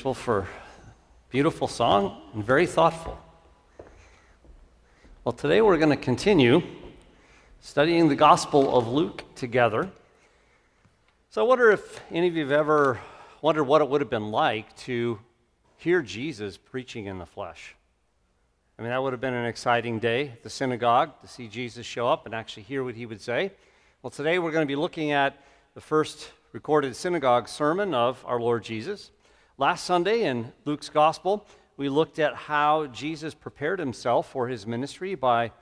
for beautiful song and very thoughtful. Well, today we're going to continue studying the Gospel of Luke together. So I wonder if any of you have ever wondered what it would have been like to hear Jesus preaching in the flesh. I mean, that would have been an exciting day at the synagogue to see Jesus show up and actually hear what he would say. Well, today we're going to be looking at the first recorded synagogue sermon of our Lord Jesus. Last Sunday in Luke's Gospel, we looked at how Jesus prepared himself for his ministry by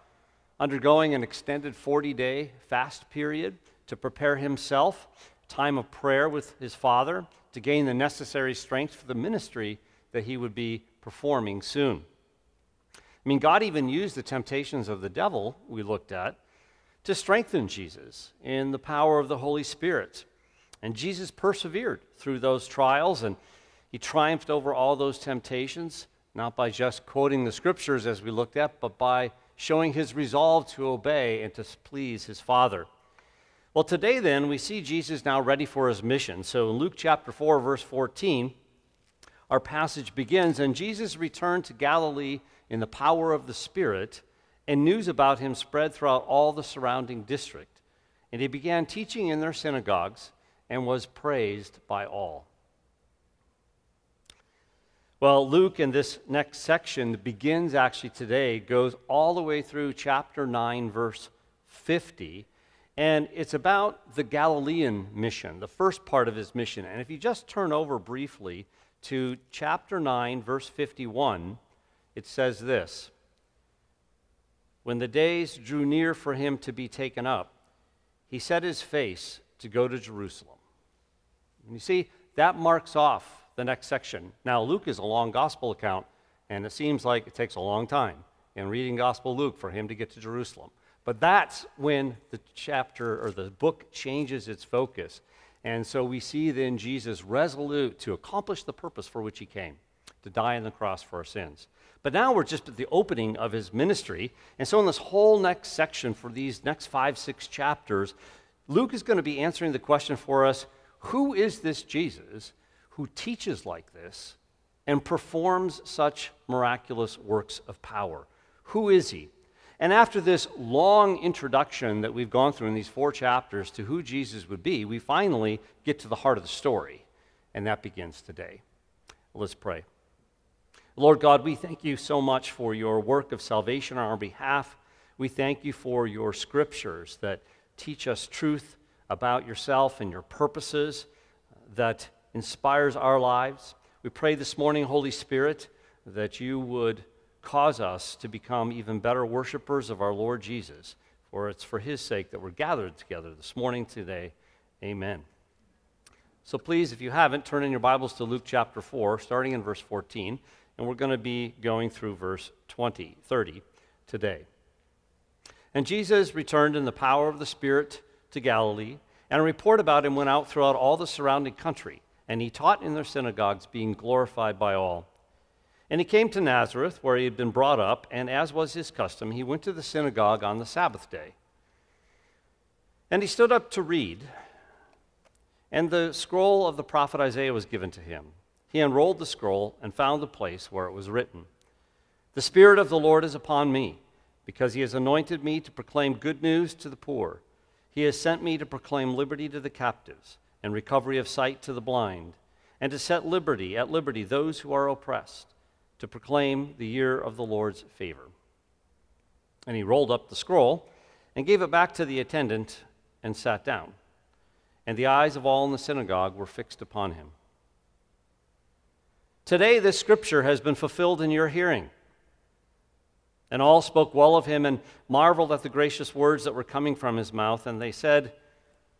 undergoing an extended 40 day fast period to prepare himself, time of prayer with his Father, to gain the necessary strength for the ministry that he would be performing soon. I mean, God even used the temptations of the devil, we looked at, to strengthen Jesus in the power of the Holy Spirit. And Jesus persevered through those trials and he triumphed over all those temptations, not by just quoting the scriptures as we looked at, but by showing his resolve to obey and to please his Father. Well, today then, we see Jesus now ready for his mission. So in Luke chapter 4, verse 14, our passage begins And Jesus returned to Galilee in the power of the Spirit, and news about him spread throughout all the surrounding district. And he began teaching in their synagogues and was praised by all. Well, Luke in this next section begins actually today, goes all the way through chapter 9, verse 50, and it's about the Galilean mission, the first part of his mission. And if you just turn over briefly to chapter 9, verse 51, it says this When the days drew near for him to be taken up, he set his face to go to Jerusalem. And you see, that marks off the next section. Now, Luke is a long gospel account, and it seems like it takes a long time in reading Gospel Luke for him to get to Jerusalem. But that's when the chapter or the book changes its focus. And so we see then Jesus resolute to accomplish the purpose for which he came to die on the cross for our sins. But now we're just at the opening of his ministry. And so, in this whole next section, for these next five, six chapters, Luke is going to be answering the question for us who is this Jesus who teaches like this and performs such miraculous works of power. Who is he? And after this long introduction that we've gone through in these four chapters to who Jesus would be, we finally get to the heart of the story. And that begins today. Let's pray. Lord God, we thank you so much for your work of salvation on our behalf. We thank you for your scriptures that teach us truth about yourself and your purposes, that inspires our lives. We pray this morning, Holy Spirit, that you would cause us to become even better worshipers of our Lord Jesus. For it's for his sake that we're gathered together this morning, today. Amen. So please, if you haven't, turn in your Bibles to Luke chapter 4, starting in verse 14, and we're going to be going through verse 20, 30 today. And Jesus returned in the power of the Spirit to Galilee, and a report about him went out throughout all the surrounding country and he taught in their synagogues, being glorified by all. And he came to Nazareth, where he had been brought up, and as was his custom, he went to the synagogue on the Sabbath day. And he stood up to read, and the scroll of the prophet Isaiah was given to him. He unrolled the scroll and found the place where it was written The Spirit of the Lord is upon me, because he has anointed me to proclaim good news to the poor. He has sent me to proclaim liberty to the captives and recovery of sight to the blind, and to set liberty at liberty those who are oppressed, to proclaim the year of the Lord's favor. And he rolled up the scroll and gave it back to the attendant and sat down. And the eyes of all in the synagogue were fixed upon him. Today, this scripture has been fulfilled in your hearing. And all spoke well of him and marveled at the gracious words that were coming from his mouth. And they said,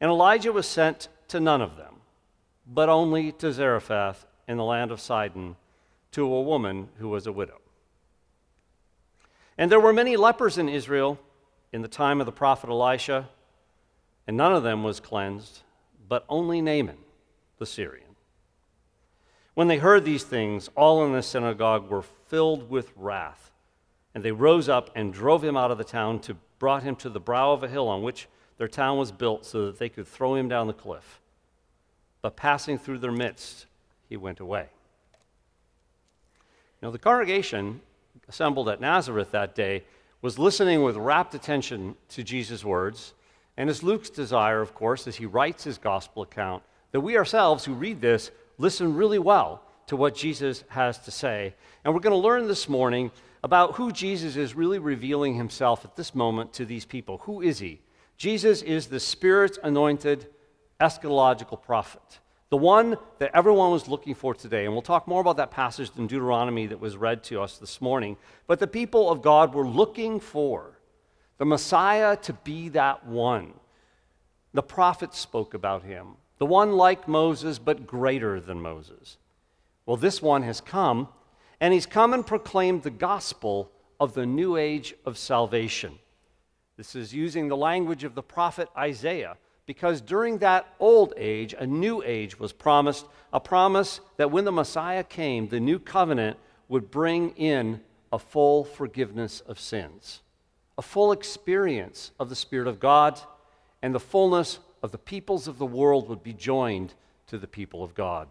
And Elijah was sent to none of them, but only to Zarephath in the land of Sidon, to a woman who was a widow. And there were many lepers in Israel in the time of the prophet Elisha, and none of them was cleansed, but only Naaman the Syrian. When they heard these things, all in the synagogue were filled with wrath, and they rose up and drove him out of the town to brought him to the brow of a hill on which their town was built so that they could throw him down the cliff. But passing through their midst, he went away. Now, the congregation assembled at Nazareth that day was listening with rapt attention to Jesus' words. And it's Luke's desire, of course, as he writes his gospel account, that we ourselves who read this listen really well to what Jesus has to say. And we're going to learn this morning about who Jesus is really revealing himself at this moment to these people. Who is he? Jesus is the Spirit anointed eschatological prophet the one that everyone was looking for today. And we'll talk more about that passage in Deuteronomy that was read to us this morning. But the people of God were looking for the Messiah to be that one. The prophets spoke about him, the one like Moses, but greater than Moses. Well, this one has come, and he's come and proclaimed the gospel of the new age of salvation. This is using the language of the prophet Isaiah because during that old age, a new age was promised, a promise that when the Messiah came, the new covenant would bring in a full forgiveness of sins, a full experience of the Spirit of God, and the fullness of the peoples of the world would be joined to the people of God.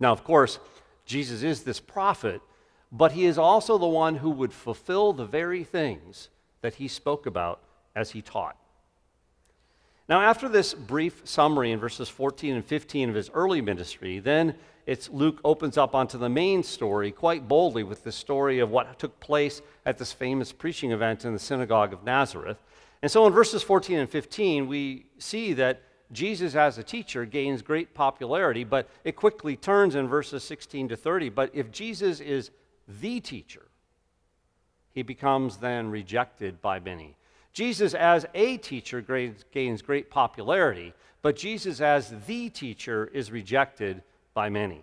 Now, of course, Jesus is this prophet, but he is also the one who would fulfill the very things that he spoke about as he taught. Now, after this brief summary in verses 14 and 15 of his early ministry, then it's Luke opens up onto the main story quite boldly with the story of what took place at this famous preaching event in the synagogue of Nazareth. And so in verses 14 and 15, we see that Jesus as a teacher gains great popularity, but it quickly turns in verses 16 to 30. But if Jesus is the teacher, he becomes then rejected by many. Jesus as a teacher gains great popularity, but Jesus as the teacher is rejected by many.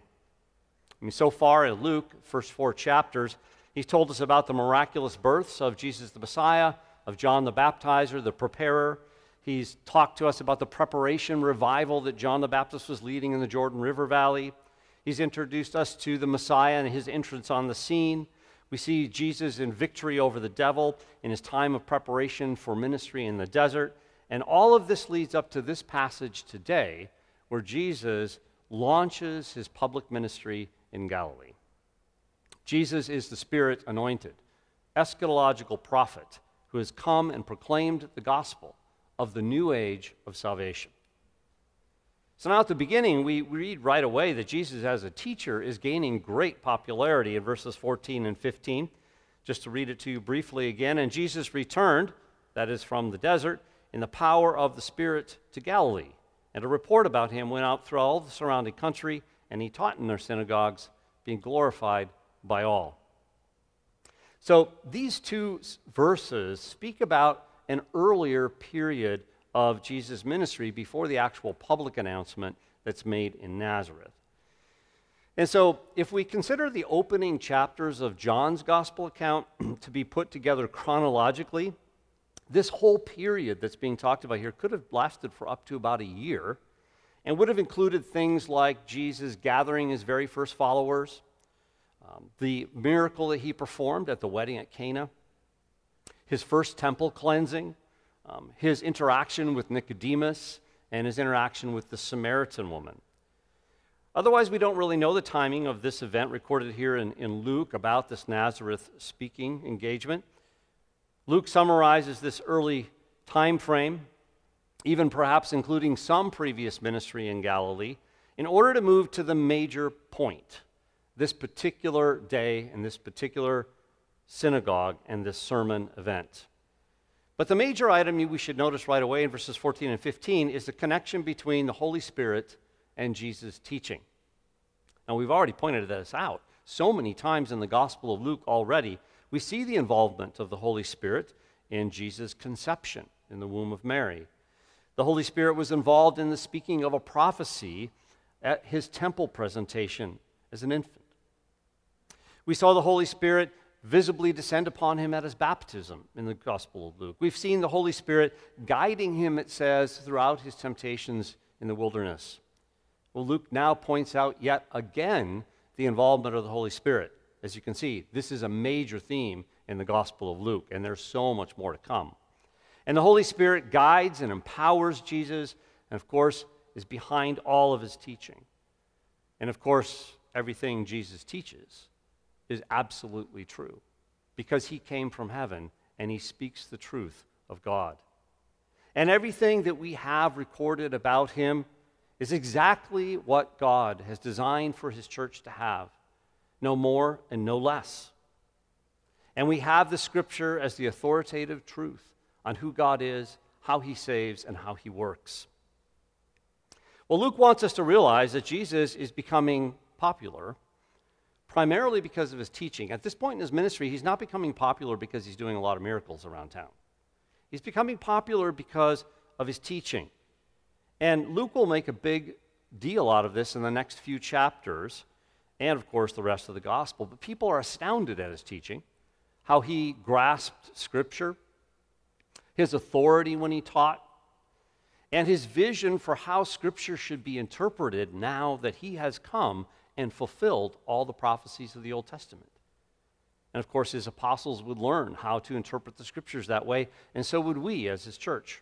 I mean, so far in Luke, first four chapters, he's told us about the miraculous births of Jesus the Messiah, of John the Baptizer, the preparer. He's talked to us about the preparation revival that John the Baptist was leading in the Jordan River Valley. He's introduced us to the Messiah and his entrance on the scene. We see Jesus in victory over the devil in his time of preparation for ministry in the desert. And all of this leads up to this passage today where Jesus launches his public ministry in Galilee. Jesus is the Spirit anointed, eschatological prophet who has come and proclaimed the gospel of the new age of salvation. So now at the beginning, we read right away that Jesus as a teacher is gaining great popularity in verses 14 and 15. Just to read it to you briefly again. And Jesus returned, that is from the desert, in the power of the Spirit to Galilee. And a report about him went out through all the surrounding country, and he taught in their synagogues, being glorified by all. So these two verses speak about an earlier period of Jesus' ministry before the actual public announcement that's made in Nazareth. And so, if we consider the opening chapters of John's gospel account to be put together chronologically, this whole period that's being talked about here could have lasted for up to about a year and would have included things like Jesus gathering his very first followers, um, the miracle that he performed at the wedding at Cana, his first temple cleansing, um, his interaction with Nicodemus, and his interaction with the Samaritan woman. Otherwise, we don't really know the timing of this event recorded here in, in Luke about this Nazareth speaking engagement. Luke summarizes this early time frame, even perhaps including some previous ministry in Galilee, in order to move to the major point this particular day and this particular synagogue and this sermon event. But the major item we should notice right away in verses 14 and 15 is the connection between the Holy Spirit and Jesus' teaching. Now, we've already pointed this out so many times in the Gospel of Luke already. We see the involvement of the Holy Spirit in Jesus' conception in the womb of Mary. The Holy Spirit was involved in the speaking of a prophecy at his temple presentation as an infant. We saw the Holy Spirit visibly descend upon him at his baptism in the Gospel of Luke. We've seen the Holy Spirit guiding him, it says, throughout his temptations in the wilderness. Well, Luke now points out yet again the involvement of the Holy Spirit. As you can see, this is a major theme in the Gospel of Luke, and there's so much more to come. And the Holy Spirit guides and empowers Jesus, and of course, is behind all of his teaching. And of course, everything Jesus teaches is absolutely true because he came from heaven and he speaks the truth of God. And everything that we have recorded about him is exactly what God has designed for his church to have no more and no less. And we have the scripture as the authoritative truth on who God is, how he saves, and how he works. Well, Luke wants us to realize that Jesus is becoming popular primarily because of his teaching. At this point in his ministry, he's not becoming popular because he's doing a lot of miracles around town. He's becoming popular because of his teaching. And Luke will make a big deal out of this in the next few chapters, and of course, the rest of the gospel. But people are astounded at his teaching, how he grasped Scripture, his authority when he taught, and his vision for how Scripture should be interpreted now that he has come and fulfilled all the prophecies of the Old Testament. And of course, his apostles would learn how to interpret the Scriptures that way, and so would we as his church.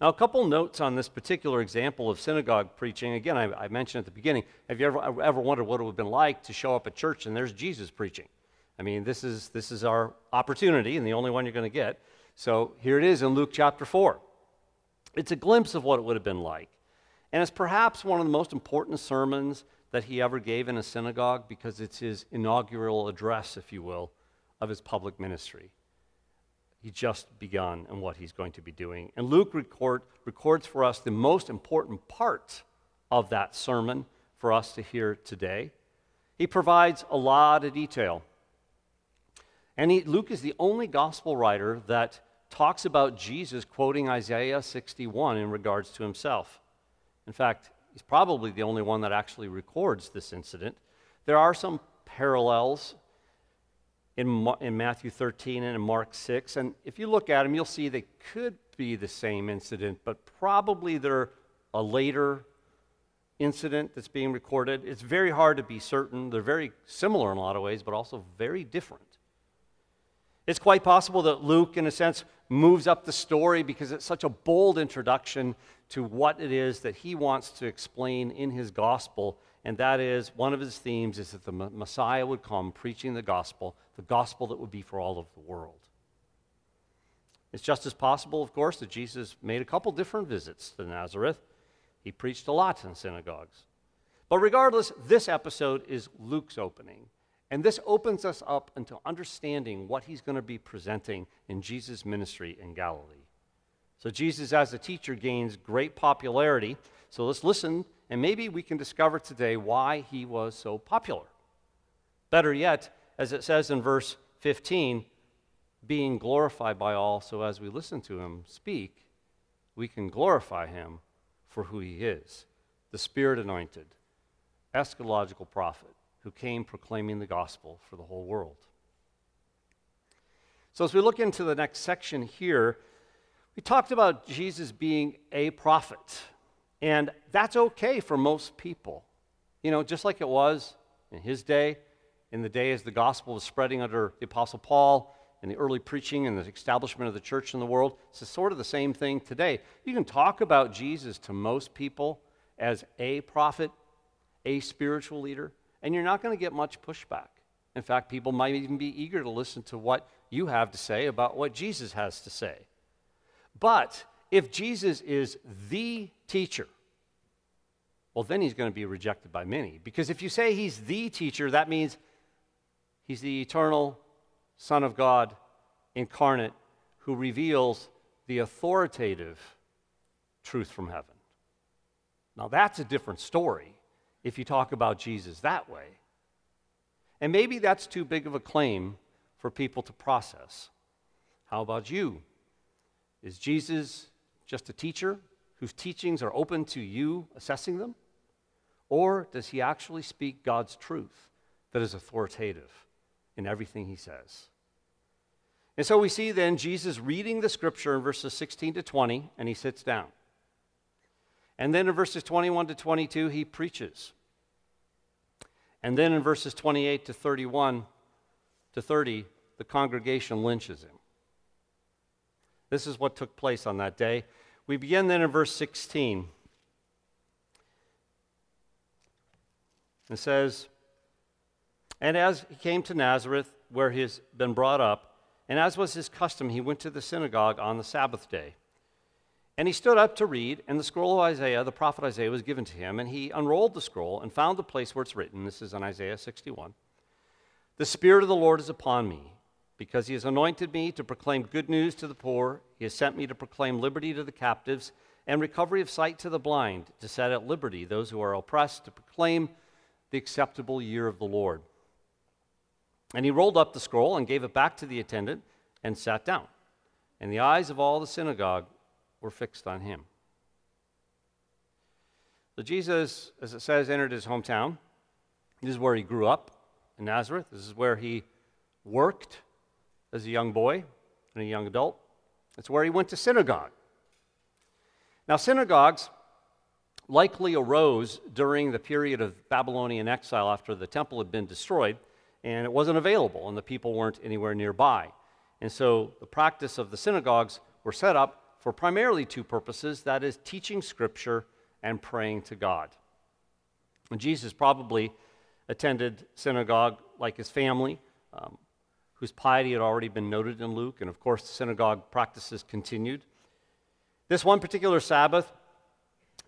Now, a couple notes on this particular example of synagogue preaching. Again, I, I, mentioned at the beginning have you ever, ever wondered what it would have been like to show up at church and there's Jesus preaching? I mean, this is, this is our opportunity and the only one you're going to get. So here it is in Luke chapter 4. It's a glimpse of what it would have been like. And it's perhaps one of the most important sermons that he ever gave in a synagogue because it's his inaugural address, if you will, of his public ministry. He just begun in what he's going to be doing. And Luke record, records for us the most important part of that sermon for us to hear today. He provides a lot of detail. And he, Luke is the only gospel writer that talks about Jesus quoting Isaiah 61 in regards to himself. In fact, he's probably the only one that actually records this incident. There are some parallels in, in Matthew 13 and in Mark 6, and if you look at them, you'll see they could be the same incident, but probably they're a later incident that's being recorded. It's very hard to be certain. They're very similar in a lot of ways, but also very different. It's quite possible that Luke, in a sense, moves up the story because it's such a bold introduction to what it is that he wants to explain in his gospel. And that is one of his themes is that the Messiah would come preaching the gospel, the gospel that would be for all of the world. It's just as possible, of course, that Jesus made a couple different visits to Nazareth. He preached a lot in synagogues. But regardless, this episode is Luke's opening. And this opens us up into understanding what he's going to be presenting in Jesus' ministry in Galilee. So, Jesus as a teacher gains great popularity. So, let's listen, and maybe we can discover today why he was so popular. Better yet, as it says in verse 15, being glorified by all, so as we listen to him speak, we can glorify him for who he is the Spirit anointed, eschatological prophet who came proclaiming the gospel for the whole world. So, as we look into the next section here, we talked about Jesus being a prophet, and that's okay for most people. You know, just like it was in his day, in the day as the gospel was spreading under the Apostle Paul, in the early preaching and the establishment of the church in the world, it's sort of the same thing today. You can talk about Jesus to most people as a prophet, a spiritual leader, and you're not going to get much pushback. In fact, people might even be eager to listen to what you have to say about what Jesus has to say. But if Jesus is the teacher, well, then he's going to be rejected by many. Because if you say he's the teacher, that means he's the eternal Son of God incarnate who reveals the authoritative truth from heaven. Now, that's a different story if you talk about Jesus that way. And maybe that's too big of a claim for people to process. How about you? Is Jesus just a teacher whose teachings are open to you assessing them? Or does he actually speak God's truth that is authoritative in everything he says. And so we see then Jesus reading the scripture in verses 16 to 20, and he sits down. And then in verses 21 to 22, he preaches. And then in verses 28 to 31 to 30, the congregation lynches him. This is what took place on that day. We begin then in verse 16. It says, And as he came to Nazareth, where he has been brought up, and as was his custom, he went to the synagogue on the Sabbath day. And he stood up to read, and the scroll of Isaiah, the prophet Isaiah, was given to him. And he unrolled the scroll and found the place where it's written. This is in Isaiah 61. The Spirit of the Lord is upon me, because he has anointed me to proclaim good news to the poor. He has sent me to proclaim liberty to the captives and recovery of sight to the blind, to set at liberty those who are oppressed, to proclaim the acceptable year of the Lord. And he rolled up the scroll and gave it back to the attendant and sat down. And the eyes of all the synagogue were fixed on him. So Jesus, as it says, entered his hometown. This is where he grew up in Nazareth. This is where he worked as a young boy and a young adult. It's where he went to synagogue. Now, synagogues likely arose during the period of Babylonian exile after the temple had been destroyed, and it wasn't available, and the people weren't anywhere nearby. And so the practice of the synagogues were set up for primarily two purposes that is, teaching Scripture and praying to God. And Jesus probably attended synagogue like his family, um, whose piety had already been noted in Luke, and of course, the synagogue practices continued. This one particular Sabbath,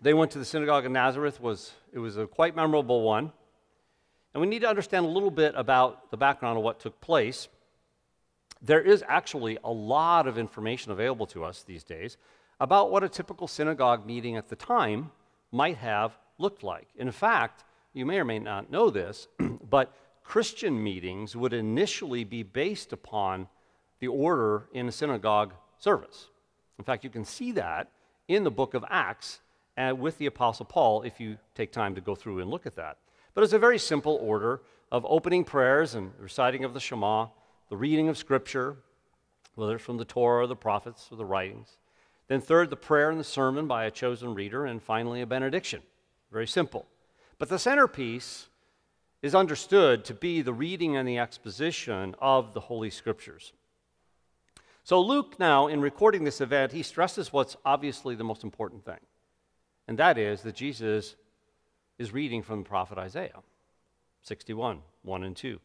they went to the synagogue in Nazareth. was It was a quite memorable one. And we need to understand a little bit about the background of what took place there is actually a lot of information available to us these days about what a typical synagogue meeting at the time might have looked like. In fact, you may or may not know this, but Christian meetings would initially be based upon the order in a synagogue service. In fact, you can see that in the book of Acts uh, with the Apostle Paul if you take time to go through and look at that. But it's a very simple order of opening prayers and reciting of the Shema, the reading of Scripture, whether it's from the Torah or the prophets or the writings. Then, third, the prayer and the sermon by a chosen reader. And finally, a benediction. Very simple. But the centerpiece is understood to be the reading and the exposition of the Holy Scriptures. So, Luke, now, in recording this event, he stresses what's obviously the most important thing, and that is that Jesus is reading from the prophet Isaiah 61, 1 and 2.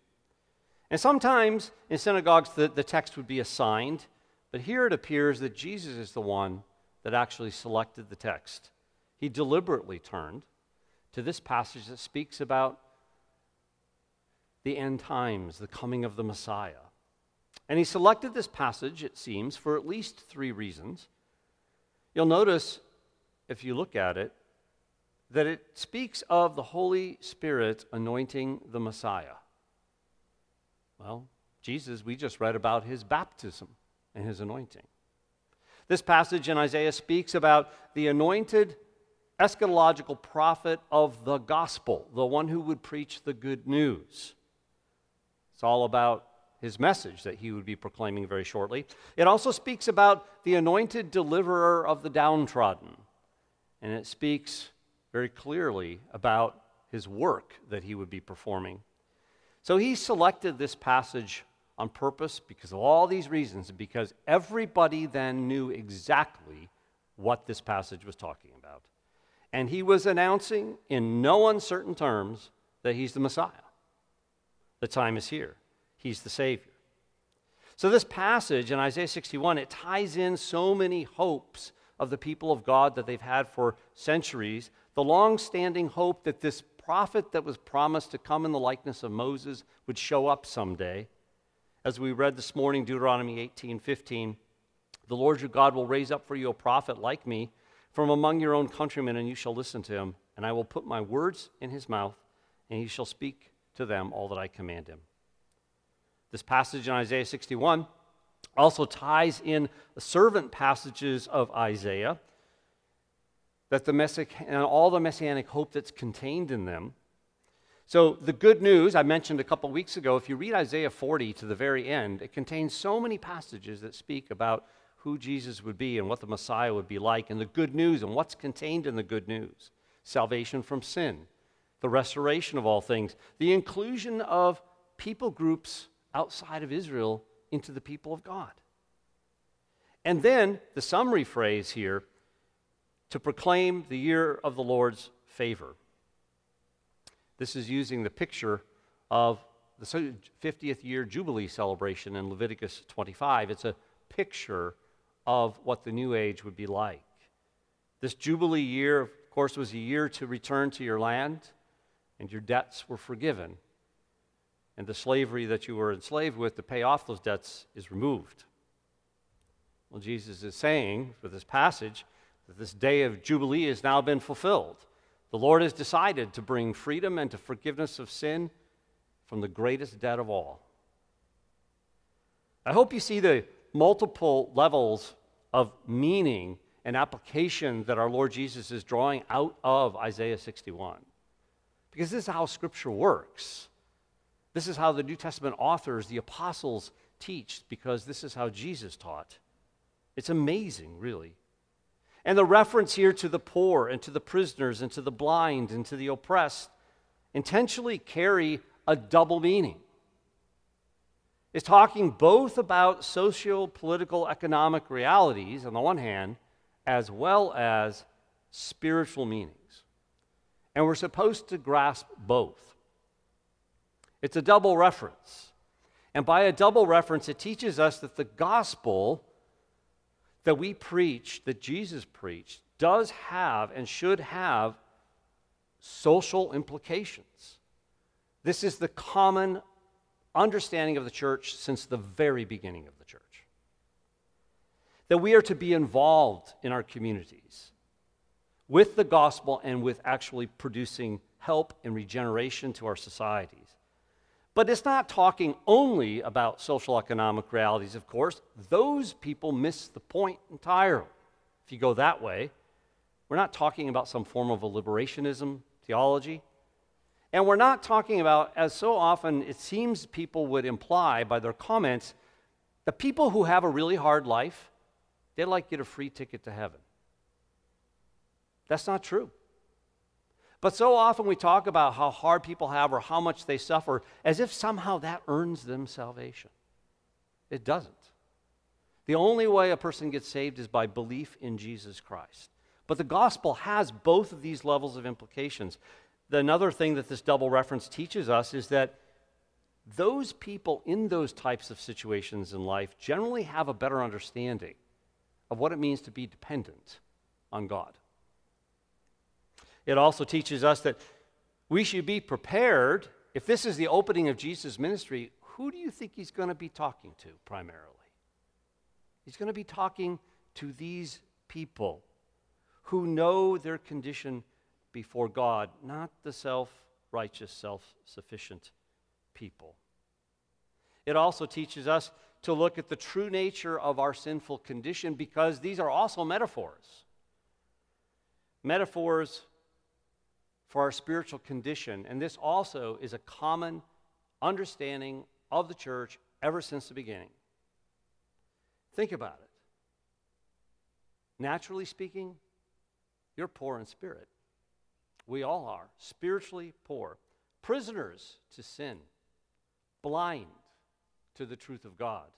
And sometimes in synagogues, the, the text would be assigned, but here it appears that Jesus is the one that actually selected the text. He deliberately turned to this passage that speaks about the end times, the coming of the Messiah. And he selected this passage, it seems, for at least three reasons. You'll notice, if you look at it, that it speaks of the Holy Spirit anointing the Messiah. Well, Jesus, we just read about his baptism and his anointing. This passage in Isaiah speaks about the anointed eschatological prophet of the gospel, the one who would preach the good news. It's all about his message that he would be proclaiming very shortly. It also speaks about the anointed deliverer of the downtrodden. And it speaks very clearly about his work that he would be performing. So he selected this passage on purpose because of all these reasons, because everybody then knew exactly what this passage was talking about. And he was announcing in no uncertain terms that he's the Messiah. The time is here, he's the Savior. So, this passage in Isaiah 61, it ties in so many hopes of the people of God that they've had for centuries. The long standing hope that this prophet that was promised to come in the likeness of Moses would show up someday. As we read this morning, Deuteronomy 18 15, the Lord your God will raise up for you a prophet like me from among your own countrymen, and you shall listen to him. And I will put my words in his mouth, and he shall speak to them all that I command him. This passage in Isaiah 61 also ties in the servant passages of Isaiah that the messiah, and all the messianic hope that's contained in them. So, the good news I mentioned a couple weeks ago, if you read Isaiah 40 to the very end, it contains so many passages that speak about who Jesus would be and what the Messiah would be like, and the good news and what's contained in the good news salvation from sin, the restoration of all things, the inclusion of people groups outside of Israel into the people of God. And then the summary phrase here to proclaim the year of the Lord's favor. This is using the picture of the 50th year Jubilee celebration in Leviticus 25. It's a picture of what the new age would be like. This Jubilee year, of course, was a year to return to your land, and your debts were forgiven. And the slavery that you were enslaved with to pay off those debts is removed. Well, Jesus is saying with this passage that this day of Jubilee has now been fulfilled. The Lord has decided to bring freedom and to forgiveness of sin from the greatest debt of all. I hope you see the multiple levels of meaning and application that our Lord Jesus is drawing out of Isaiah 61. Because this is how Scripture works. This is how the New Testament authors, the apostles, teach, because this is how Jesus taught. It's amazing, really. And the reference here to the poor and to the prisoners and to the blind and to the oppressed intentionally carry a double meaning It's talking both about socio political economic realities on the one hand, as well as spiritual meanings. And we're supposed to grasp both. It's a double reference. And by a double reference, it teaches us that the gospel that we preach, that Jesus preached, does have and should have social implications. This is the common understanding of the church since the very beginning of the church. That we are to be involved in our communities with the gospel and with actually producing help and regeneration to our societies. But it's not talking only about social economic realities, of course. Those people miss the point entirely. If you go that way, we're not talking about some form of a liberationism theology. And we're not talking about, as so often it seems people would imply by their comments, the people who have a really hard life, they'd like to get a free ticket to heaven. That's not true. But so often we talk about how hard people have or how much they suffer as if somehow that earns them salvation. It doesn't. The only way a person gets saved is by belief in Jesus Christ. But the gospel has both of these levels of implications the, another thing that this double reference teaches us is that those people in those types of situations in life generally have a better understanding of what it means to be dependent on God. It also teaches us that we should be prepared. If this is the opening of Jesus' ministry, who do you think he's going to be talking to primarily? He's going to be talking to these people who know their condition before God, not the self righteous, self sufficient people. It also teaches us to look at the true nature of our sinful condition because these are also metaphors. Metaphors for our spiritual condition. And this also is a common understanding of the church ever since the beginning. Think about it. Naturally speaking, you're poor in spirit. We all are spiritually poor, prisoners to sin, blind to the truth of God,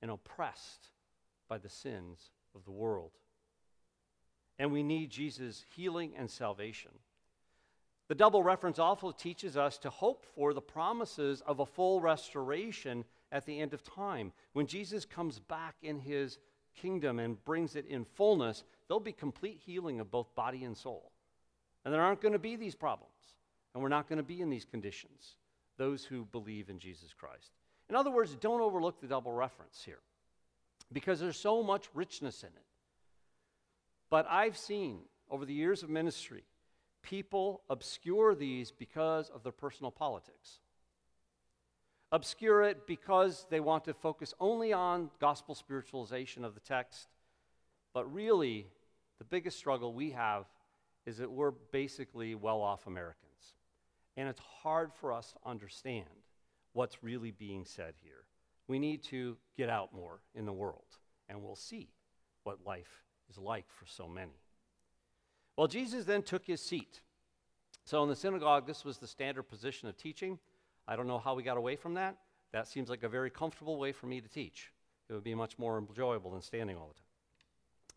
and oppressed by the sins of the world. And we need Jesus' healing and salvation. The double reference also teaches us to hope for the promises of a full restoration at the end of time. When Jesus comes back in his kingdom and brings it in fullness, there'll be complete healing of both body and soul. And there aren't going to be these problems. And we're not going to be in these conditions, those who believe in Jesus Christ. In other words, don't overlook the double reference here because there's so much richness in it. But I've seen over the years of ministry people obscure these because of their personal politics. Obscure it because they want to focus only on gospel spiritualization of the text. But really, the biggest struggle we have is that we're basically well off Americans. And it's hard for us to understand what's really being said here. We need to get out more in the world, and we'll see what life is like for so many. Well, Jesus then took his seat. So in the synagogue, this was the standard position of teaching. I don't know how we got away from that. That seems like a very comfortable way for me to teach. It would be much more enjoyable than standing all the time.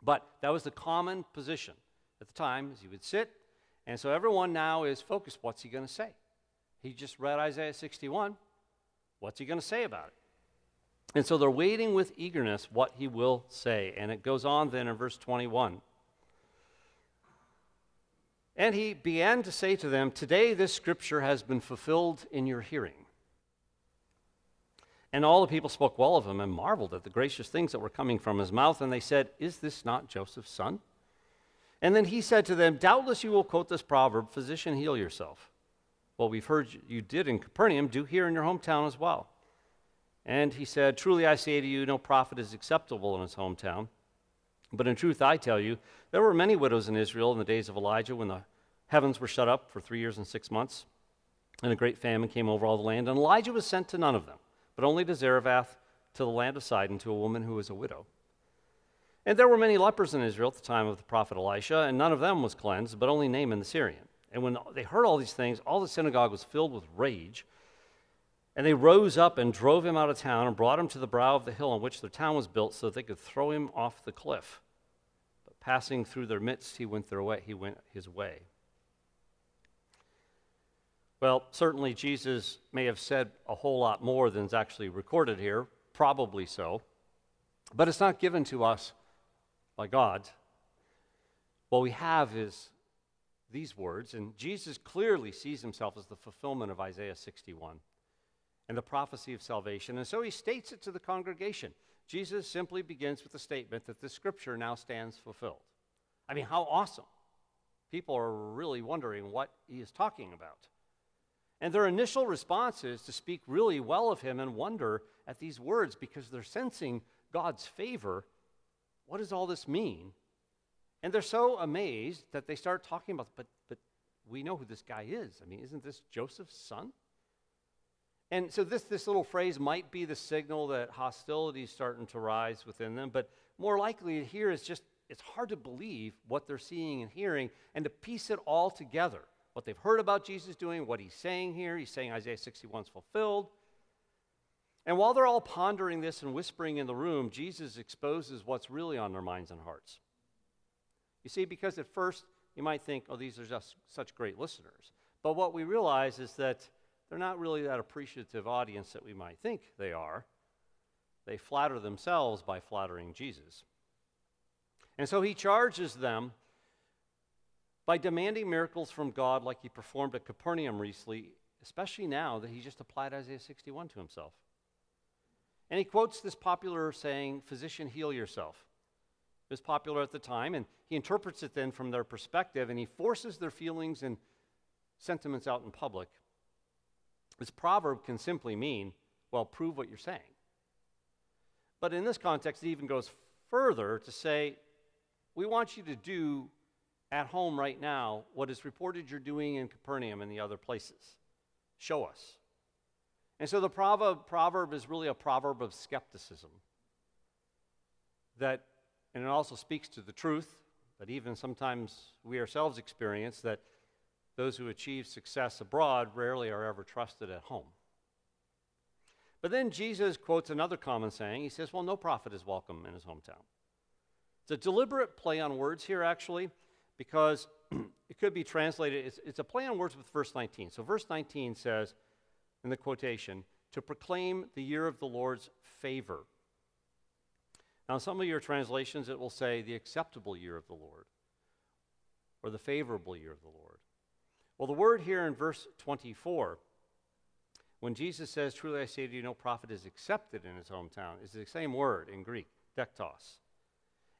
But that was the common position at the time, as he would sit. And so everyone now is focused what's he going to say? He just read Isaiah 61. What's he going to say about it? And so they're waiting with eagerness what he will say. And it goes on then in verse 21. And he began to say to them, Today this scripture has been fulfilled in your hearing. And all the people spoke well of him and marveled at the gracious things that were coming from his mouth. And they said, Is this not Joseph's son? And then he said to them, Doubtless you will quote this proverb, Physician, heal yourself. Well, we've heard you did in Capernaum, do here in your hometown as well. And he said, Truly I say to you, no prophet is acceptable in his hometown. But in truth, I tell you, there were many widows in Israel in the days of Elijah when the heavens were shut up for three years and six months, and a great famine came over all the land. And Elijah was sent to none of them, but only to Zarephath, to the land of Sidon, to a woman who was a widow. And there were many lepers in Israel at the time of the prophet Elisha, and none of them was cleansed, but only Naaman the Syrian. And when they heard all these things, all the synagogue was filled with rage. And they rose up and drove him out of town and brought him to the brow of the hill on which their town was built so that they could throw him off the cliff. But passing through their midst, he went, their way, he went his way. Well, certainly Jesus may have said a whole lot more than is actually recorded here, probably so. But it's not given to us by God. What we have is these words, and Jesus clearly sees himself as the fulfillment of Isaiah 61 and the prophecy of salvation. And so he states it to the congregation. Jesus simply begins with the statement that the scripture now stands fulfilled. I mean, how awesome. People are really wondering what he is talking about. And their initial response is to speak really well of him and wonder at these words because they're sensing God's favor. What does all this mean? And they're so amazed that they start talking about, but, but we know who this guy is. I mean, isn't this Joseph's son? And so this, this little phrase might be the signal that hostility is starting to rise within them, but more likely here is just it's hard to believe what they're seeing and hearing and to piece it all together. What they've heard about Jesus doing, what he's saying here, he's saying Isaiah 61 is fulfilled. And while they're all pondering this and whispering in the room, Jesus exposes what's really on their minds and hearts. You see, because at first you might think, oh, these are just such great listeners. But what we realize is that they're not really that appreciative audience that we might think they are. They flatter themselves by flattering Jesus. And so he charges them by demanding miracles from God like he performed at Capernaum recently, especially now that he just applied Isaiah 61 to himself. And he quotes this popular saying, Physician, heal yourself. It was popular at the time, and he interprets it then from their perspective, and he forces their feelings and sentiments out in public this proverb can simply mean, well, prove what you're saying. But in this context, it even goes further to say, we want you to do at home right now what is reported you're doing in Capernaum and the other places. Show us. And so the proverb, proverb is really a proverb of skepticism. That, and it also speaks to the truth that even sometimes we ourselves experience that those who achieve success abroad rarely are ever trusted at home. But then Jesus quotes another common saying. He says, Well, no prophet is welcome in his hometown. It's a deliberate play on words here, actually, because it could be translated, it's, it's, a play on words with verse 19. So, verse 19 says, in the quotation, to proclaim the year of the Lord's favor. Now, in some of your translations, it will say the acceptable year of the Lord or the favorable year of the Lord. Well, the word here in verse 24, when Jesus says, Truly I say to you, no prophet is accepted in his hometown, is the same word in Greek, dektos.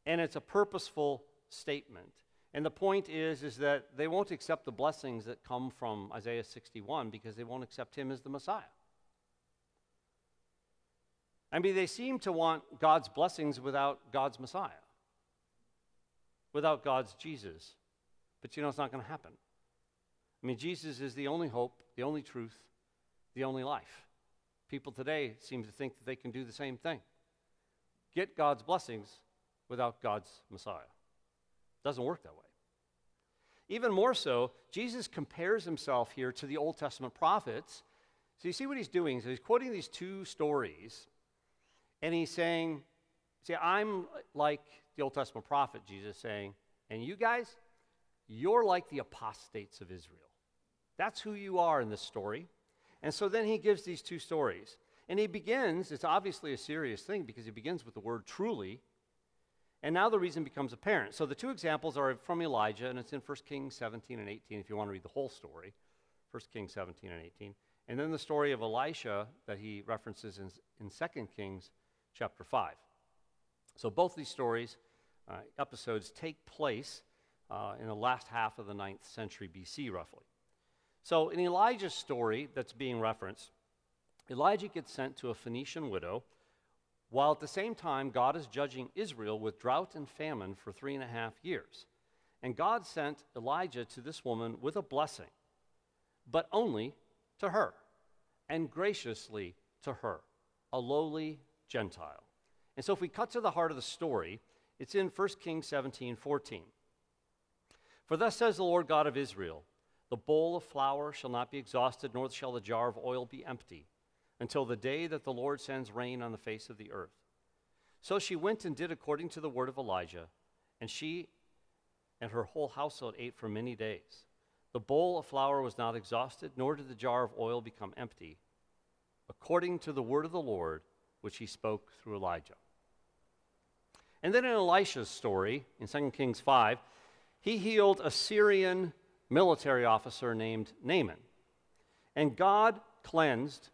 And it's a purposeful statement. And the point is, is that they won't accept the blessings that come from Isaiah 61 because they won't accept him as the Messiah. I mean, they seem to want God's blessings without God's Messiah, without God's Jesus. But you know, it's not going to happen. I mean, Jesus is the only hope, the only truth, the only life. People today seem to think that they can do the same thing get God's blessings without God's Messiah. It doesn't work that way. Even more so, Jesus compares himself here to the Old Testament prophets. So you see what he's doing? So he's quoting these two stories, and he's saying, See, I'm like the Old Testament prophet, Jesus saying, and you guys, you're like the apostates of Israel. That's who you are in this story. And so then he gives these two stories. And he begins, it's obviously a serious thing because he begins with the word truly. And now the reason becomes apparent. So the two examples are from Elijah, and it's in 1 Kings 17 and 18 if you want to read the whole story. 1 Kings 17 and 18. And then the story of Elisha that he references in, in 2 Kings chapter 5. So both these stories, uh, episodes, take place uh, in the last half of the 9th century BC, roughly. So, in Elijah's story that's being referenced, Elijah gets sent to a Phoenician widow, while at the same time, God is judging Israel with drought and famine for three and a half years. And God sent Elijah to this woman with a blessing, but only to her, and graciously to her, a lowly Gentile. And so, if we cut to the heart of the story, it's in 1 Kings 17 14. For thus says the Lord God of Israel, the bowl of flour shall not be exhausted, nor shall the jar of oil be empty, until the day that the Lord sends rain on the face of the earth. So she went and did according to the word of Elijah, and she and her whole household ate for many days. The bowl of flour was not exhausted, nor did the jar of oil become empty, according to the word of the Lord, which he spoke through Elijah. And then in Elisha's story, in 2 Kings 5, he healed a Syrian military officer named Naaman. And God cleansed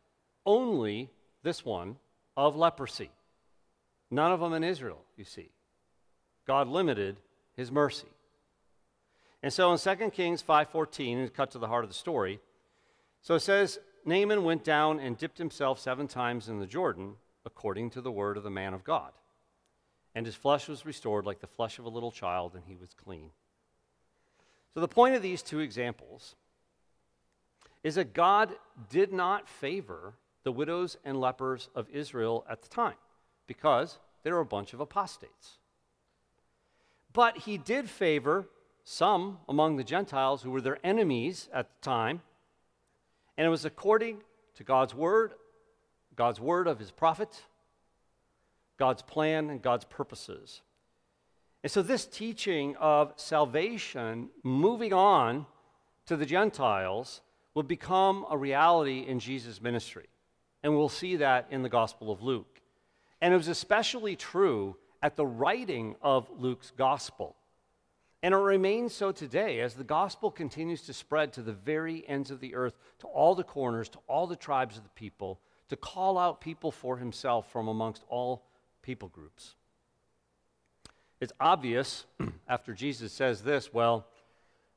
only this one of leprosy. None of them in Israel, you see. God limited his mercy. And so in 2 Kings 5:14, and cut to the heart of the story, so it says Naaman went down and dipped himself seven times in the Jordan, according to the word of the man of God. And his flesh was restored like the flesh of a little child, and he was clean. So, the point of these two examples is that God did not favor the widows and lepers of Israel at the time because they were a bunch of apostates. But he did favor some among the Gentiles who were their enemies at the time, and it was according to God's word, God's word of his prophet, God's plan, and God's purposes. And so, this teaching of salvation, moving on to the Gentiles, will become a reality in Jesus' ministry. And we'll see that in the Gospel of Luke. And it was especially true at the writing of Luke's Gospel. And it remains so today as the gospel continues to spread to the very ends of the earth, to all the corners, to all the tribes of the people, to call out people for himself from amongst all people groups. It's obvious after Jesus says this, well,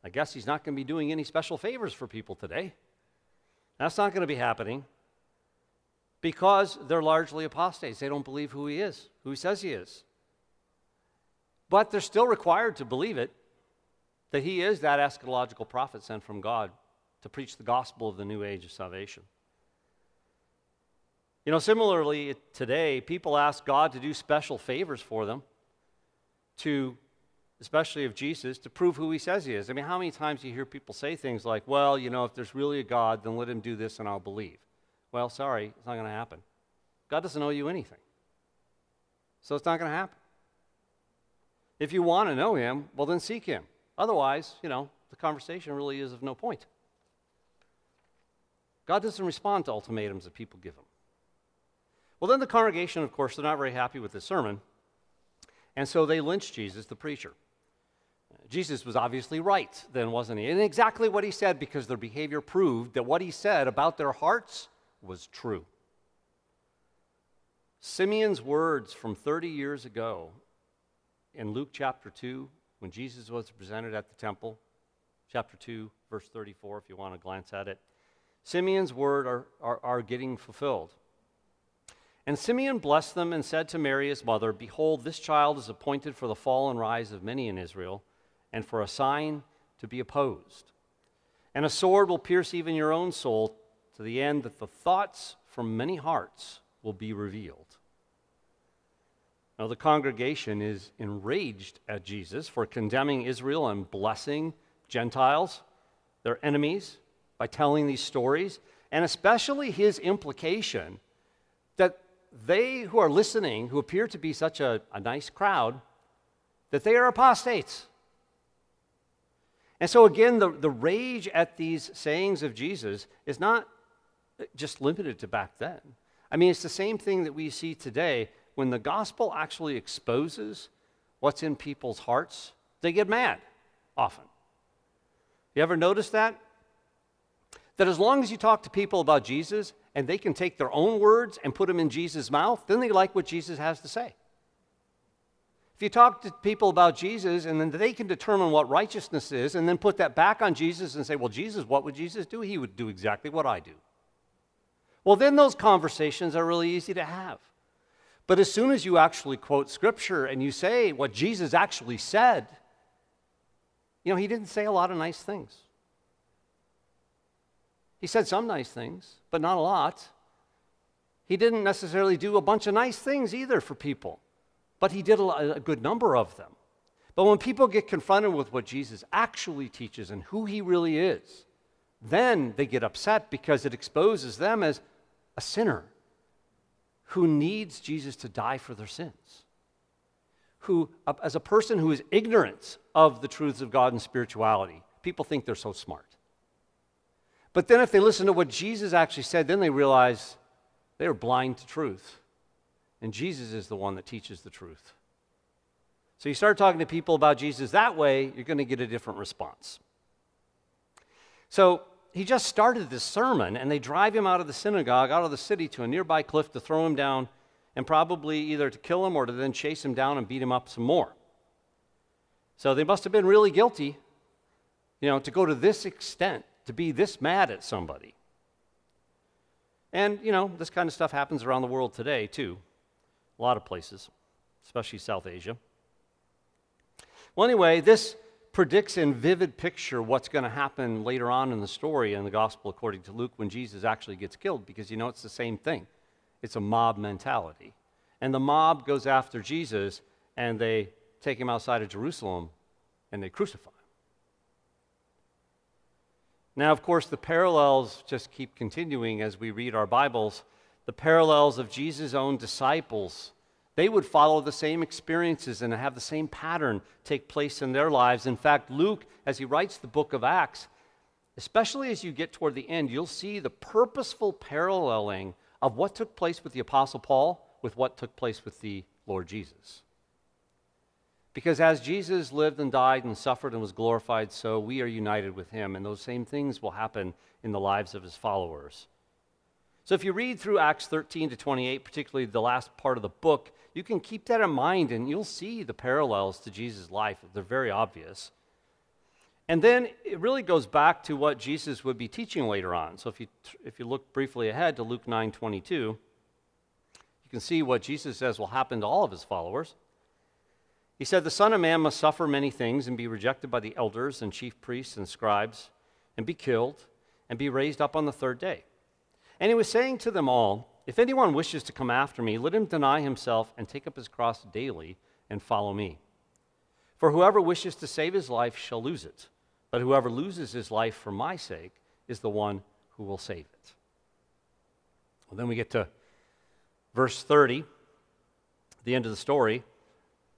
I guess he's not going to be doing any special favors for people today. That's not going to be happening because they're largely apostates. They don't believe who he is, who he says he is. But they're still required to believe it that he is that eschatological prophet sent from God to preach the gospel of the new age of salvation. You know, similarly, today, people ask God to do special favors for them to, especially of Jesus, to prove who he says he is. I mean, how many times you hear people say things like, well, you know, if there's really a God, then let him do this and I'll believe? Well, sorry, it's not going to happen. God doesn't owe you anything. So it's not going to happen. If you want to know him, well, then seek him. Otherwise, you know, the conversation really is of no point. God doesn't respond to ultimatums that people give him. Well, then the congregation, of course, they're not very happy with this sermon. And so they lynched Jesus, the preacher. Jesus was obviously right then, wasn't he? And exactly what he said because their behavior proved that what he said about their hearts was true. Simeon's words from 30 years ago in Luke chapter 2, when Jesus was presented at the temple, chapter 2, verse 34, if you want to glance at it, Simeon's words are, are, are getting fulfilled. And Simeon blessed them and said to Mary, his mother, Behold, this child is appointed for the fall and rise of many in Israel, and for a sign to be opposed. And a sword will pierce even your own soul to the end that the thoughts from many hearts will be revealed. Now, the congregation is enraged at Jesus for condemning Israel and blessing Gentiles, their enemies, by telling these stories, and especially his implication that they who are listening, who appear to be such a, a nice crowd, that they are apostates. And so, again, the, the rage at these sayings of Jesus is not just limited to back then. I mean, it's the same thing that we see today when the gospel actually exposes what's in people's hearts, they get mad often. You ever notice that? That as long as you talk to people about Jesus and they can take their own words and put them in Jesus' mouth, then they like what Jesus has to say. If you talk to people about Jesus and then they can determine what righteousness is and then put that back on Jesus and say, well, Jesus, what would Jesus do? He would do exactly what I do. Well, then those conversations are really easy to have. But as soon as you actually quote scripture and you say what Jesus actually said, you know, he didn't say a lot of nice things. He said some nice things, but not a lot. He didn't necessarily do a bunch of nice things either for people, but he did a, good number of them. But when people get confronted with what Jesus actually teaches and who he really is, then they get upset because it exposes them as a sinner who needs Jesus to die for their sins, who, as a person who is ignorant of the truths of God and spirituality, people think they're so smart. But then if they listen to what Jesus actually said, then they realize they are blind to truth. And Jesus is the one that teaches the truth. So you start talking to people about Jesus that way, you're going to get a different response. So he just started this sermon, and they drive him out of the synagogue, out of the city, to a nearby cliff to throw him down and probably either to kill him or to then chase him down and beat him up some more. So they must have been really guilty, you know, to go to this extent, to be this mad at somebody. And, you know, this kind of stuff happens around the world today, too. A lot of places, especially South Asia. Well, anyway, this predicts in vivid picture what's going to happen later on in the story in the gospel according to Luke when Jesus actually gets killed because you know it's the same thing. It's a mob mentality. And the mob goes after Jesus and they take him outside of Jerusalem and they crucify him. Now, of course, the parallels just keep continuing as we read our Bibles. The parallels of Jesus' own disciples they would follow the same experiences and have the same pattern take place in their lives. In fact, Luke, as he writes the book of Acts, especially as you get toward the end, you'll see the purposeful paralleling of what took place with the Apostle Paul with what took place with the Lord Jesus. Because as Jesus lived and died and suffered and was glorified, so we are united with him, and those same things will happen in the lives of his followers. So if you read through Acts 13 to 28, particularly the last part of the book, you can keep that in mind and you'll see the parallels to Jesus' life. They're very obvious. And then it really goes back to what Jesus would be teaching later on. So if you, if you look briefly ahead to Luke 9 22, you can see what Jesus says will happen to all of his followers. He said, The Son of Man must suffer many things and be rejected by the elders and chief priests and scribes, and be killed, and be raised up on the third day. And he was saying to them all, If anyone wishes to come after me, let him deny himself and take up his cross daily and follow me. For whoever wishes to save his life shall lose it, but whoever loses his life for my sake is the one who will save it. Well, then we get to verse 30, the end of the story.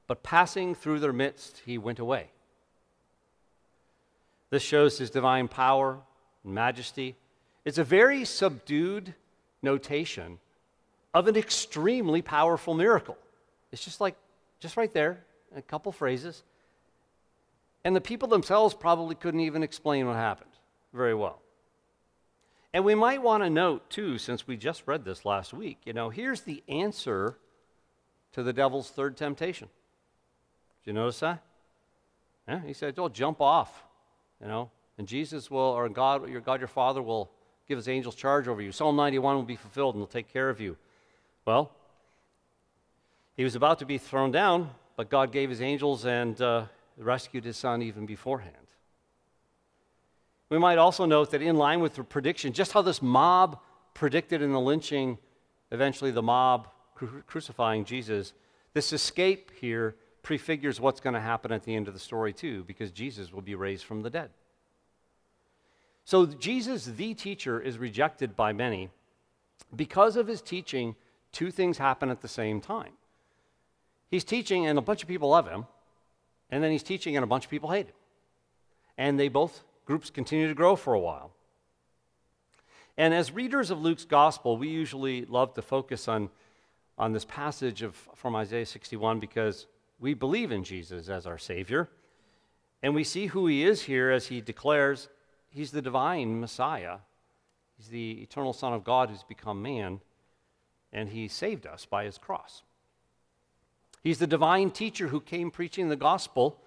But passing through their midst, he went away. This shows his divine power and majesty it's a very subdued notation of an extremely powerful miracle. It's just like, just right there, a couple phrases. And the people themselves probably couldn't even explain what happened very well. And we might want to note, too, since we just read this last week, you know, here's the answer to the devil's third temptation. Did you notice that? Yeah, he said, Oh, jump off, you know, and Jesus will, or God, your God, your Father will give his angels charge over you. Psalm 91 will be fulfilled and will take care of you. Well, he was about to be thrown down, but God gave his angels and uh, rescued his son even beforehand. We might also note that, in line with the prediction, just how this mob predicted in the lynching, eventually the mob cru- crucifying Jesus, this escape here prefigures what's going to happen at the end of the story, too, because Jesus will be raised from the dead. So, Jesus, the teacher, is rejected by many. Because of his teaching, two things happen at the same time. He's teaching, and a bunch of people love him, and then he's teaching, and a bunch of people hate him. And they both groups continue to grow for a while. And as readers of Luke's gospel, we usually love to focus on, on this passage of, from Isaiah 61 because we believe in Jesus as our Savior. And we see who he is here as he declares he's the divine Messiah. He's the eternal Son of God who's become man, and he saved us by his cross. He's the divine teacher who came preaching the gospel.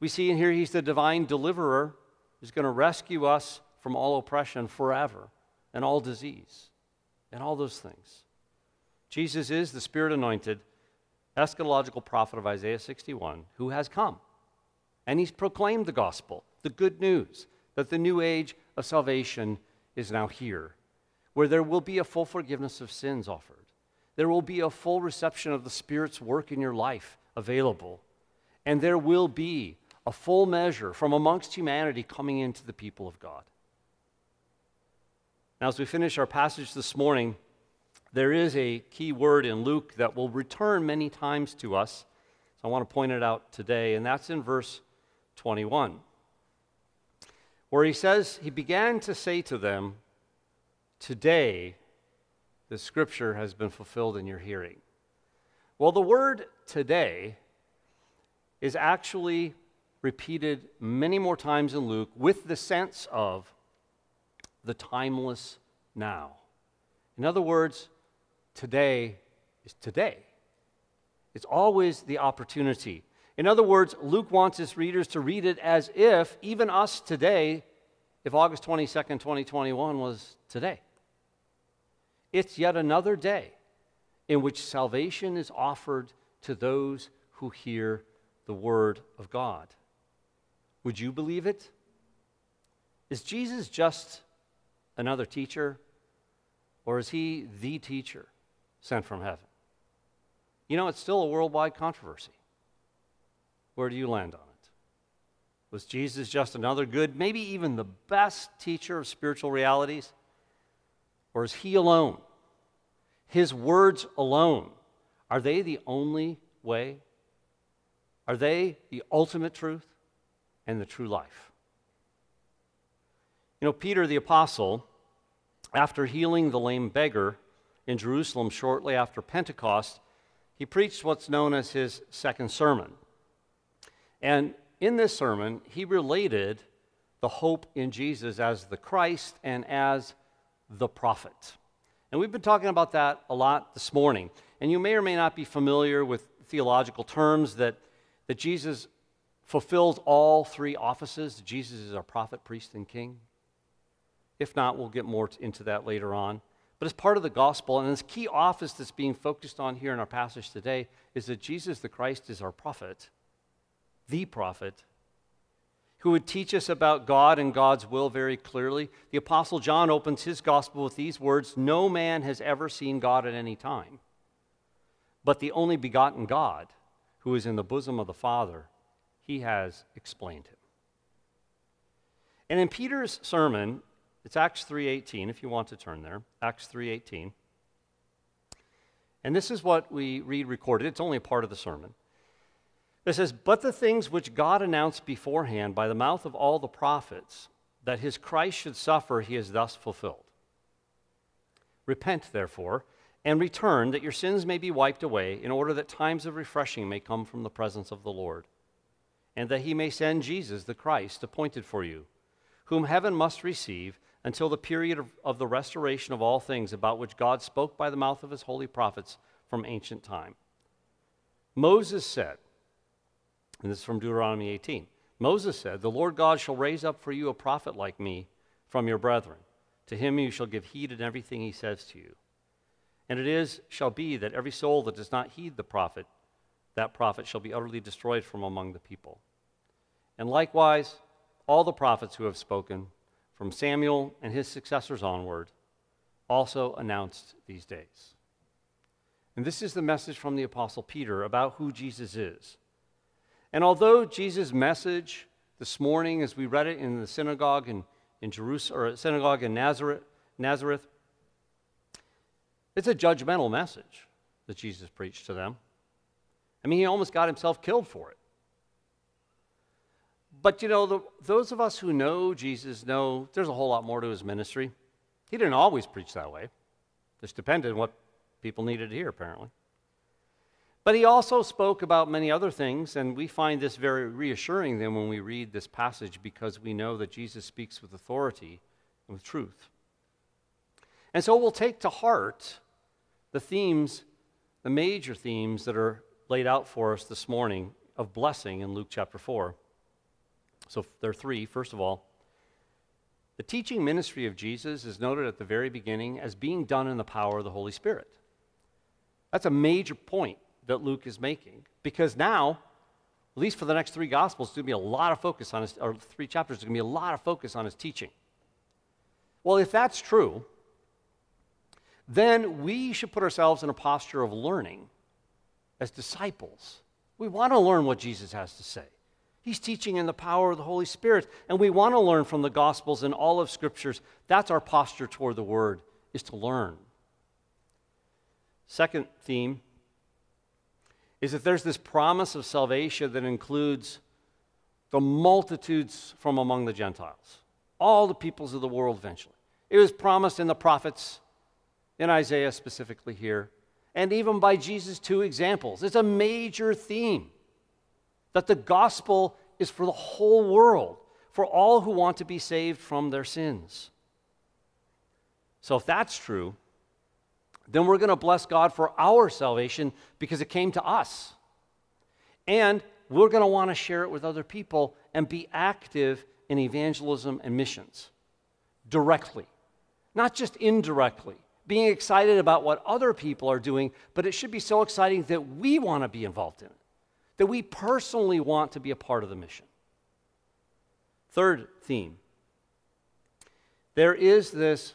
We see in here he's the divine deliverer who's going to rescue us from all oppression forever and all disease and all those things. Jesus is the Spirit anointed eschatological prophet of Isaiah 61 who has come. And he's proclaimed the gospel, the good news that the new age of salvation is now here, where there will be a full forgiveness of sins offered. There will be a full reception of the Spirit's work in your life available. And there will be a full measure from amongst humanity coming into the people of God. Now, as we finish our passage this morning, there is a key word in Luke that will return many times to us. So I want to point it out today, and that's in verse 21, where he says, He began to say to them, Today the scripture has been fulfilled in your hearing. Well, the word today is actually repeated many more times in Luke with the sense of the timeless now. In other words, today is today. It's always the opportunity. In other words, Luke wants his readers to read it as if, even us today, if August 22nd, 2021 was today. It's yet another day in which salvation is offered to those who hear the word of God. Would you believe it? Is Jesus just another teacher, or is he the teacher? Sent from heaven. You know, it's still a worldwide controversy. Where do you land on it? Was Jesus just another good, maybe even the best teacher of spiritual realities? Or is he alone? His words alone, are they the only way? Are they the ultimate truth and the true life? You know, Peter the Apostle, after healing the lame beggar, in Jerusalem shortly after Pentecost, he preached what's known as his second sermon. And in this sermon, he related the hope in Jesus as the Christ and as the prophet. And we've been talking about that a lot this morning. And you may or may not be familiar with theological terms that, that Jesus fulfills all three offices. Jesus is our prophet, priest, and king. If not, we'll get more into that later on. But as part of the gospel, and this key office that's being focused on here in our passage today is that Jesus the Christ is our prophet, the prophet, who would teach us about God and God's will very clearly. The Apostle John opens his gospel with these words No man has ever seen God at any time, but the only begotten God, who is in the bosom of the Father, he has explained him. And in Peter's sermon, it's Acts 3:18 if you want to turn there. Acts 3:18. And this is what we read recorded. It's only a part of the sermon. It says, "But the things which God announced beforehand by the mouth of all the prophets that his Christ should suffer, he has thus fulfilled. Repent, therefore, and return that your sins may be wiped away, in order that times of refreshing may come from the presence of the Lord, and that he may send Jesus the Christ appointed for you, whom heaven must receive until the period of, of, the restoration of all things about which God spoke by the mouth of his holy prophets from ancient time. Moses said, and this is from Deuteronomy 18 Moses said, The Lord God shall raise up for you a prophet like me from your brethren. To him you shall give heed in everything he says to you. And it is, shall be, that every soul that does not heed the prophet, that prophet shall be utterly destroyed from among the people. And likewise, all the prophets who have spoken, from Samuel and his successors onward, also announced these days. And this is the message from the Apostle Peter about who Jesus is. And although Jesus' message this morning, as we read it in the synagogue in, in Jerusalem, or synagogue in Nazareth, Nazareth, it's a judgmental message that Jesus preached to them. I mean, he almost got himself killed for it. But you know, the, those of us who know Jesus know there's a whole lot more to his ministry. He didn't always preach that way, just depended on what people needed to hear, apparently. But he also spoke about many other things, and we find this very reassuring then when we read this passage because we know that Jesus speaks with authority and with truth. And so we'll take to heart the themes, the major themes that are laid out for us this morning of blessing in Luke chapter 4. So there are three. First of all, the teaching ministry of Jesus is noted at the very beginning as being done in the power of the Holy Spirit. That's a major point that Luke is making because now, at least for the next three Gospels, there's going to be a lot of focus on his, or three chapters, there's going to be a lot of focus on his teaching. Well, if that's true, then we should put ourselves in a posture of learning as disciples. We want to learn what Jesus has to say. He's teaching in the power of the Holy Spirit, and we want to learn from the Gospels and all of Scriptures. That's our posture toward the Word, is to learn. Second theme is that there's this promise of salvation that includes the multitudes from among the Gentiles, all the peoples of the world eventually. It was promised in the prophets, in Isaiah specifically here, and even by Jesus' two examples. It's a major theme that the gospel is for the whole world, for all who want to be saved from their sins. So, if that's true, then we're going to bless God for our salvation because it came to us. And we're going to want to share it with other people and be active in evangelism and missions directly, not just indirectly being excited about what other people are doing, but it should be so exciting that we want to be involved in it, that we personally want to be a part of the mission. Third theme there is this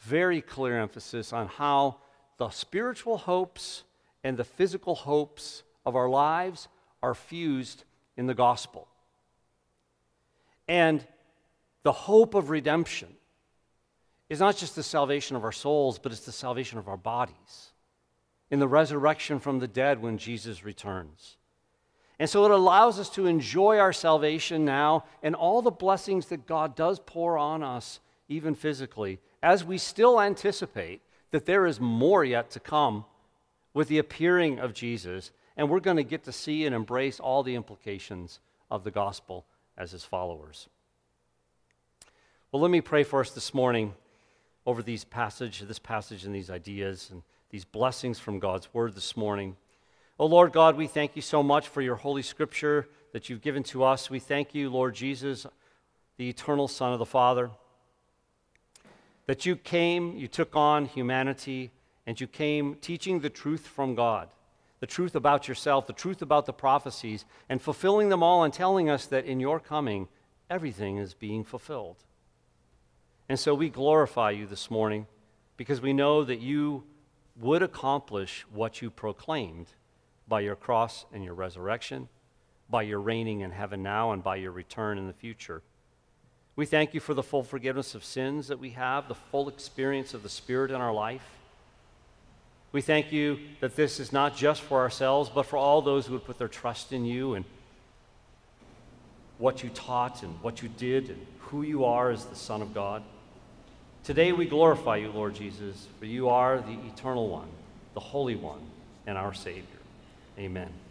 very clear emphasis on how the spiritual hopes and the physical hopes of our lives are fused in the gospel. And the hope of redemption is not just the salvation of our souls, but it's the salvation of our bodies in the resurrection from the dead when Jesus returns. And so it allows us to enjoy our salvation now and all the blessings that God does pour on us, even physically, as we still anticipate that there is more yet to come with the appearing of Jesus. And we're going to get to see and embrace all the implications of the gospel as his followers. Well, let me pray for us this morning over these passage, this passage and these ideas and these blessings from God's word this morning. Oh Lord God, we thank you so much for your holy scripture that you've given to us. We thank you, Lord Jesus, the eternal Son of the Father, that you came, you took on humanity, and you came teaching the truth from God, the truth about yourself, the truth about the prophecies, and fulfilling them all and telling us that in your coming, everything is being fulfilled. And so we glorify you this morning because we know that you would accomplish what you proclaimed by your cross and your resurrection, by your reigning in heaven now, and by your return in the future. We thank you for the full forgiveness of sins that we have, the full experience of the Spirit in our life. We thank you that this is not just for ourselves, but for all those who would put their trust in you and what you taught and what you did and who you are as the Son of God. Today we glorify you, Lord Jesus, for you are the eternal one, the Holy One, and our Savior. Amen.